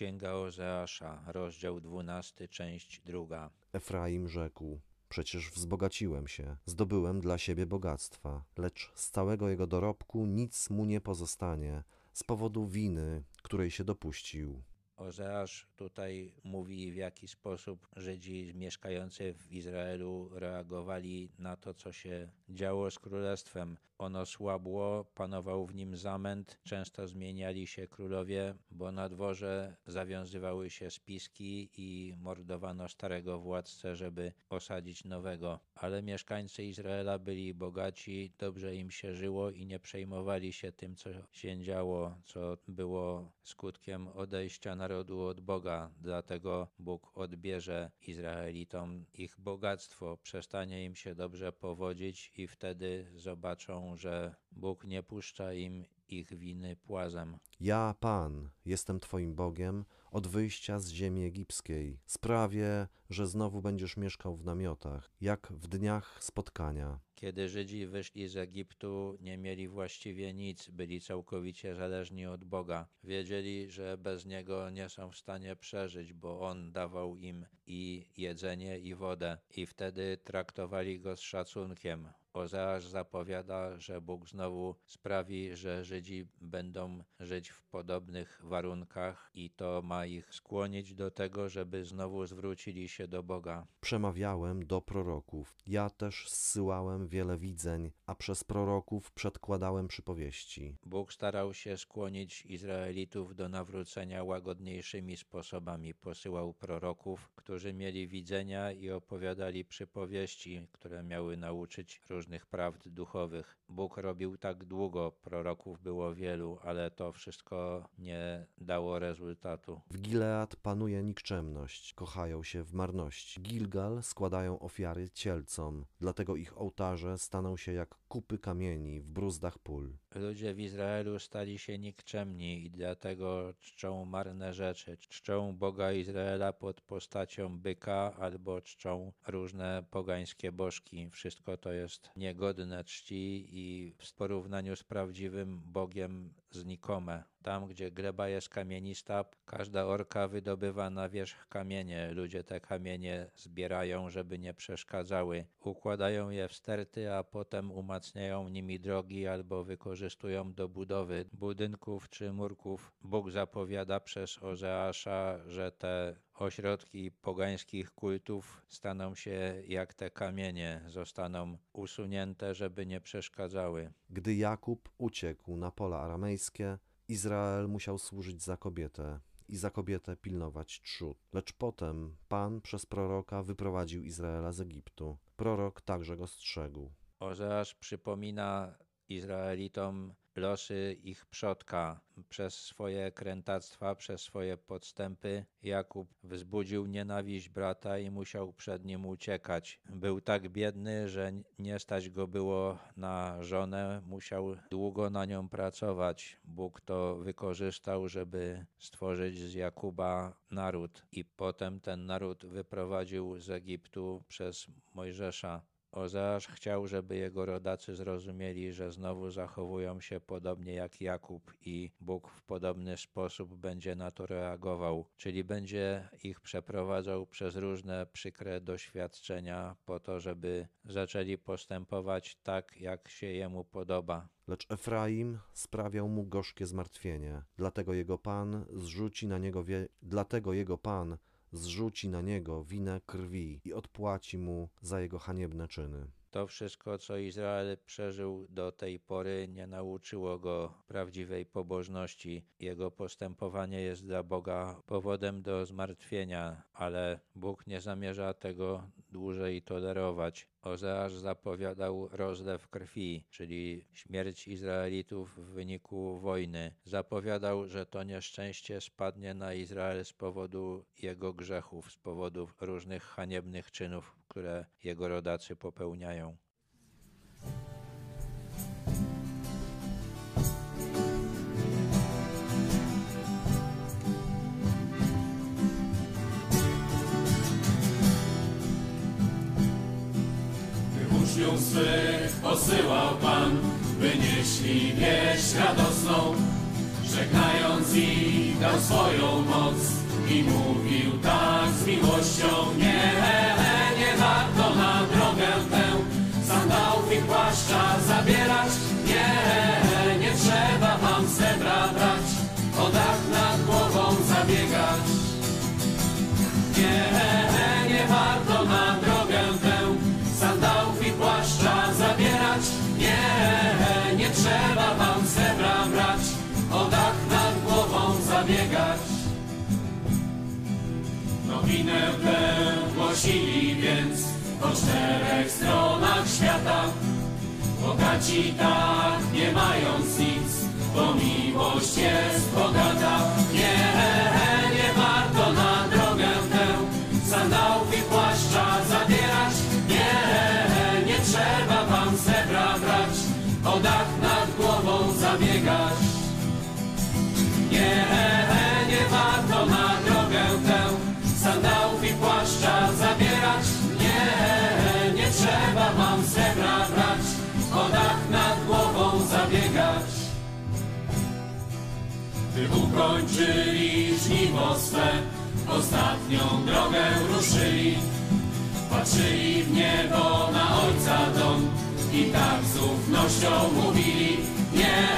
Księga Ozeasza, rozdział 12, część druga. Efraim rzekł: Przecież wzbogaciłem się, zdobyłem dla siebie bogactwa, lecz z całego jego dorobku nic mu nie pozostanie z powodu winy, której się dopuścił. Ozeasz tutaj mówi, w jaki sposób Żydzi mieszkający w Izraelu reagowali na to, co się działo z królestwem. Ono słabło, panował w nim zamęt, często zmieniali się królowie, bo na dworze zawiązywały się spiski i mordowano starego władcę, żeby osadzić nowego. Ale mieszkańcy Izraela byli bogaci, dobrze im się żyło i nie przejmowali się tym, co się działo, co było skutkiem odejścia narodu od Boga. Dlatego Bóg odbierze Izraelitom ich bogactwo, przestanie im się dobrze powodzić i wtedy zobaczą, że Bóg nie puszcza im ich winy płazem. Ja, Pan, jestem Twoim Bogiem od wyjścia z ziemi egipskiej. Sprawię, że znowu będziesz mieszkał w namiotach, jak w dniach spotkania. Kiedy Żydzi wyszli z Egiptu, nie mieli właściwie nic, byli całkowicie zależni od Boga. Wiedzieli, że bez Niego nie są w stanie przeżyć, bo On dawał im i jedzenie, i wodę, i wtedy traktowali Go z szacunkiem. Ozeasz zapowiada, że Bóg znowu sprawi, że Żydzi będą żyć w podobnych warunkach i to ma ich skłonić do tego, żeby znowu zwrócili się do Boga. Przemawiałem do proroków. Ja też zsyłałem wiele widzeń, a przez proroków przedkładałem przypowieści. Bóg starał się skłonić Izraelitów do nawrócenia łagodniejszymi sposobami. Posyłał proroków, którzy mieli widzenia i opowiadali przypowieści, które miały nauczyć różnych prawd duchowych. Bóg robił tak długo, proroków było wielu, ale to wszystko nie dało rezultatu. W Gilead panuje nikczemność, kochają się w marności. Gilgal składają ofiary cielcom, dlatego ich ołtarze staną się jak kupy kamieni w bruzdach pól. Ludzie w Izraelu stali się nikczemni i dlatego czczą marne rzeczy. Czczą Boga Izraela pod postacią byka albo czczą różne pogańskie bożki. Wszystko to jest niegodne czci i w porównaniu z prawdziwym Bogiem znikome. Tam, gdzie gleba jest kamienista, każda orka wydobywa na wierzch kamienie. Ludzie te kamienie zbierają, żeby nie przeszkadzały. Układają je w sterty, a potem umacniają nimi drogi albo wykorzystują do budowy budynków czy murków. Bóg zapowiada przez Ozeasza, że te ośrodki pogańskich kultów staną się jak te kamienie, zostaną usunięte, żeby nie przeszkadzały. Gdy Jakub uciekł na pola aramejskie, Izrael musiał służyć za kobietę i za kobietę pilnować trzód. Lecz potem Pan przez proroka wyprowadził Izraela z Egiptu. Prorok także go strzegł. Ozeasz przypomina Izraelitom losy ich przodka. Przez swoje krętactwa, przez swoje podstępy Jakub wzbudził nienawiść brata i musiał przed nim uciekać. Był tak biedny, że nie stać go było na żonę, musiał długo na nią pracować. Bóg to wykorzystał, żeby stworzyć z Jakuba naród i potem ten naród wyprowadził z Egiptu przez Mojżesza. Ozeasz chciał, żeby jego rodacy zrozumieli, że znowu zachowują się podobnie jak Jakub i Bóg w podobny sposób będzie na to reagował, czyli będzie ich przeprowadzał przez różne przykre doświadczenia po to, żeby zaczęli postępować tak, jak się jemu podoba. Lecz Efraim sprawiał mu gorzkie zmartwienie, dlatego jego Pan zrzuci na niego wie... dlatego jego Pan zrzuci na niego winę krwi i odpłaci mu za jego haniebne czyny. To wszystko, co Izrael przeżył do tej pory, nie nauczyło go prawdziwej pobożności. Jego postępowanie jest dla Boga powodem do zmartwienia, ale Bóg nie zamierza tego dłużej tolerować. Ozeasz zapowiadał rozlew krwi, czyli śmierć Izraelitów w wyniku wojny. Zapowiadał, że to nieszczęście spadnie na Izrael z powodu jego grzechów, z powodu różnych haniebnych czynów, które jego rodacy popełniają. uczniów swych posyłał Pan, by nieśli wieść radosną, żegnając ich dał swoją moc i mówił tak z miłością. Nowinę tę głosili więc po czterech stronach świata. Bogaci tak, nie mając nic, bo miłość jest bogata. Nie, nie warto na drogę tę sandałów i płaszcza zabierać. Nie, nie trzeba wam srebra brać, o dach nad głową zabiegać. Nie Gdy ukończyli żniwo swe, ostatnią drogę ruszyli. Patrzyli w niebo na Ojca dom i tak z ufnością mówili Nie,